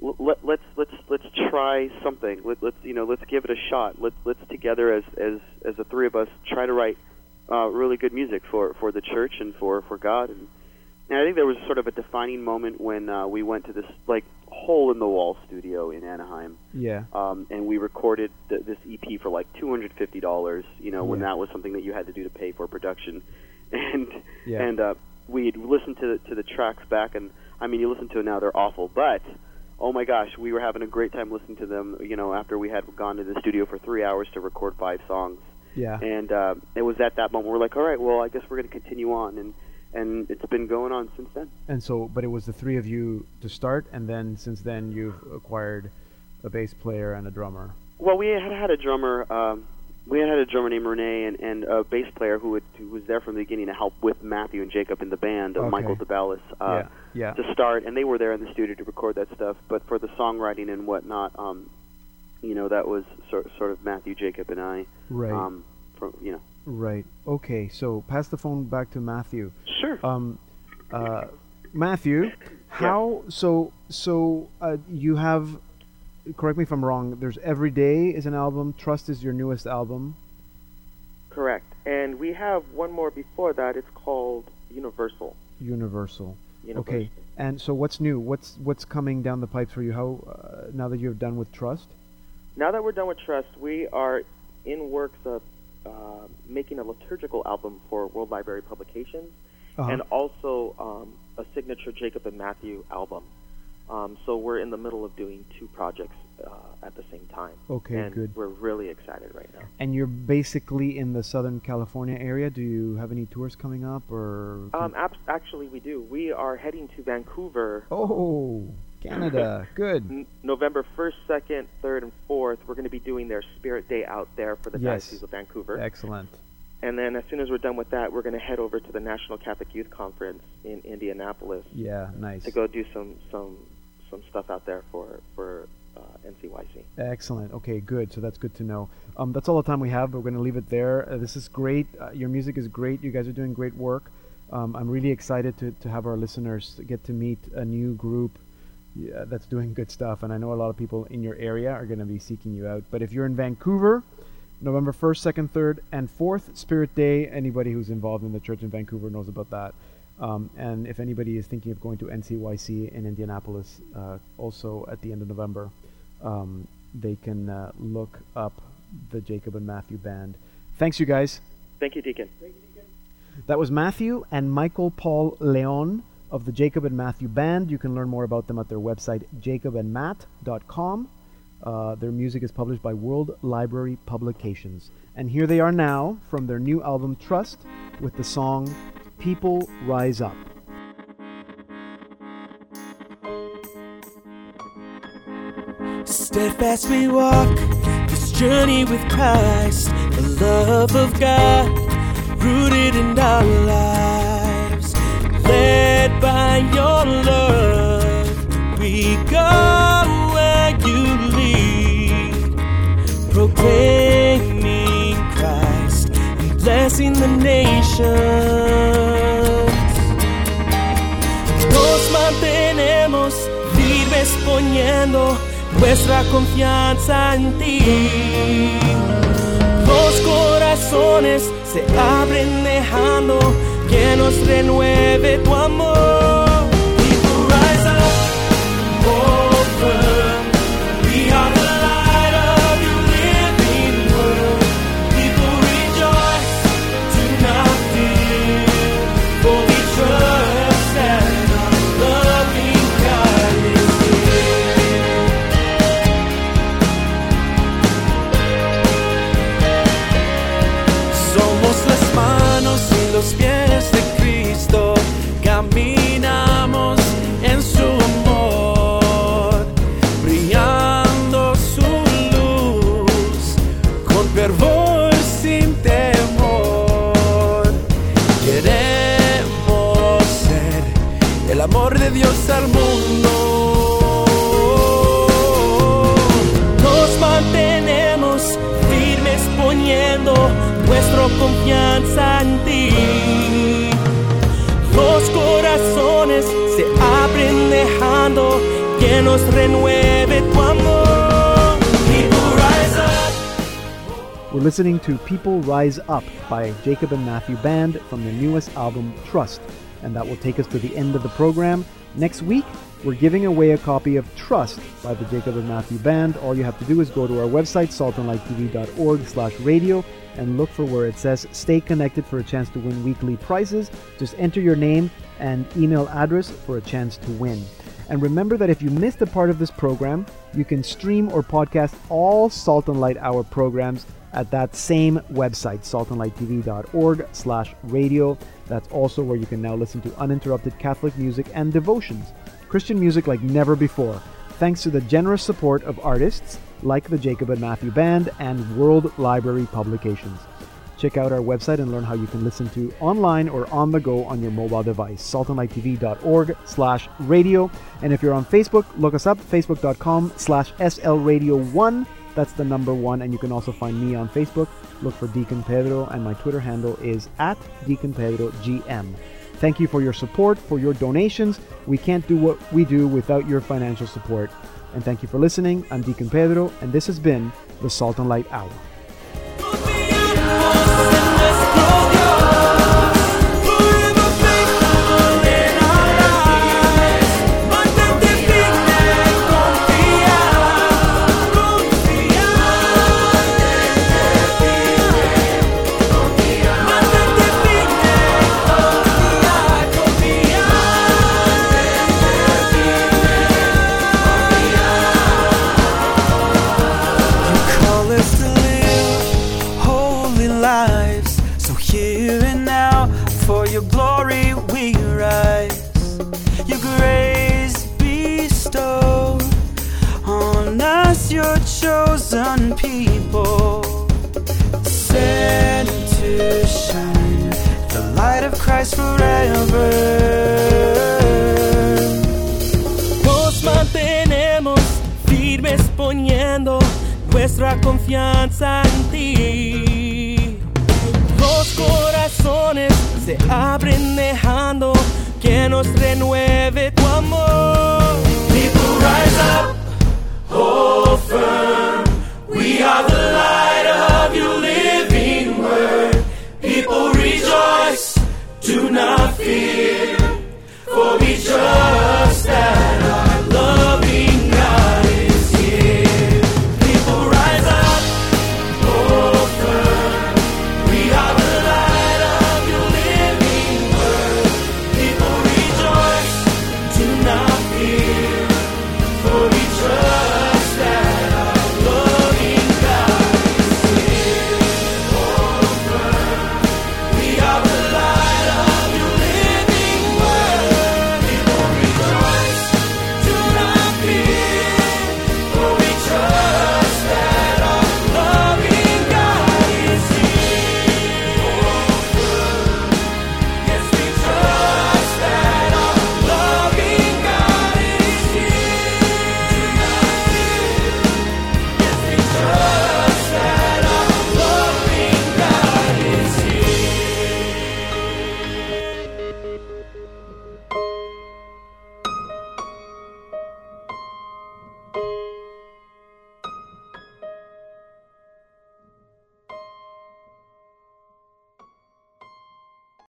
Let, let's let's let's try something. Let, let's you know let's give it a shot. Let's let's together as as as the three of us try to write uh, really good music for for the church and for for God. And, and I think there was sort of a defining moment when uh, we went to this like hole in the wall studio in Anaheim Yeah. um, and we recorded th- this EP for like two hundred fifty dollars. You know, when Yeah. that was something that you had to do to pay for production, and Yeah. and uh, we'd listened to the, to the tracks back, and I mean, you listen to it now, they're awful, but oh my gosh, we were having a great time listening to them. You know, after we had gone to the studio for three hours to record five songs, Yeah. and uh, it was at that moment we're like, all right, well, I guess we're going to continue on, and and it's been going on since then. And so, but it was the three of you to start, and then since then you've acquired a bass player and a drummer. Well, we had had a drummer. Um, we had had a drummer named Renee and, and a bass player who, would, who was there from the beginning to help with Matthew and Jacob in the band, uh, Okay. Michael DeBellis, uh, Yeah, yeah. to start. And they were there in the studio to record that stuff. But for the songwriting and whatnot, um, you know, that was sort, sort of Matthew, Jacob, and I. Right. Um, from you know. Right. Okay. So pass the phone back to Matthew. Sure. Um, uh, Matthew, how? So so uh, you have. Correct me if I'm wrong. There's Every Day is an album. Trust is your newest album. Correct. And we have one more before that. It's called Universal. Universal. Okay. And so what's new? What's what's coming down the pipes for you? How uh, now that you're done with Trust? Now that we're done with Trust, we are in works of uh, making a liturgical album for World Library Publications Uh-huh. and also um, a signature Jacob and Matthew album. Um, so we're in the middle of doing two projects uh, at the same time. Okay, and good. We're really excited right now. And you're basically in the Southern California area. Do you have any tours coming up, or? Um, ab- actually, we do. We are heading to Vancouver. Oh, Canada. Good. N- November 1st, 2nd, 3rd, and 4th. We're going to be doing their Spirit Day out there for the Yes. Diocese of Vancouver. Excellent. And then as soon as we're done with that, we're going to head over to the National Catholic Youth Conference in Indianapolis Yeah, nice. to go do some some some stuff out there for for NCYC. Excellent. Okay, good. So that's good to know. Um, that's all the time we have. But we're going to leave it there. Uh, this is great. Uh, your music is great. You guys are doing great work. Um, I'm really excited to, to have our listeners get to meet a new group yeah, that's doing good stuff. And I know a lot of people in your area are going to be seeking you out. But if you're in Vancouver, November 1st, 2nd, 3rd, and 4th, Spirit Day, anybody who's involved in the church in Vancouver knows about that. Um, and if anybody is thinking of going to NCYC in Indianapolis, uh, also at the end of November, um, they can uh, look up the Jacob and Matthew band. Thanks, you guys. Thank you, Deacon. Thank you, Deacon. That was Matthew and Michael Paul Leon of the Jacob and Matthew Band. You can learn more about them at their website, jacobandmatt.com. Uh, their music is published by World Library Publications. And here they are now from their new album, Trust, with the song People Rise Up. Steadfast we walk this journey with Christ, the love of God rooted in our lives. Led by your love, we go where you lead, proclaiming Christ and blessing the nations. Nuestra confianza en ti. Los corazones se abren dejando que nos renueve tu amor. Nos renueve tu amor. We're listening to People Rise Up by Jacob and Matthew Band from their newest album, Trust. And that will take us to the end of the program. Next week, we're giving away a copy of Trust by the Jacob and Matthew Band. All you have to do is go to our website, saltandlighttv.org slash radio, and look for where it says Stay Connected for a chance to win weekly prizes. Just enter your name and email address for a chance to win. And remember that if you missed a part of this program, you can stream or podcast all Salt and Light Hour programs at that same website, saltandlighttv.org slash radio. That's also where you can now listen to uninterrupted Catholic music and devotions. Christian music like never before, thanks to the generous support of artists like the Jacob and Matthew Band and World Library Publications. Check out our website and learn how you can listen to online or on the go on your mobile device. saltandlighttv.org slash radio. And if you're on Facebook, look us up, facebook.com slash slradio1. That's the number one. And you can also find me on Facebook. Look for Deacon Pedro, and my Twitter handle is at Deacon Pedro GM. Thank you for your support, for your donations. We can't do what we do without your financial support. And thank you for listening. I'm Deacon Pedro, and this has been the Salt and Light Hour. people send to shine the light of Christ forever. Nos mantenemos firmes poniendo nuestra confianza en ti. Los corazones se abren dejando que nos renueve tu amor. People rise up, hold firm the light of your living word. People rejoice, do not fear, for we trust that our love.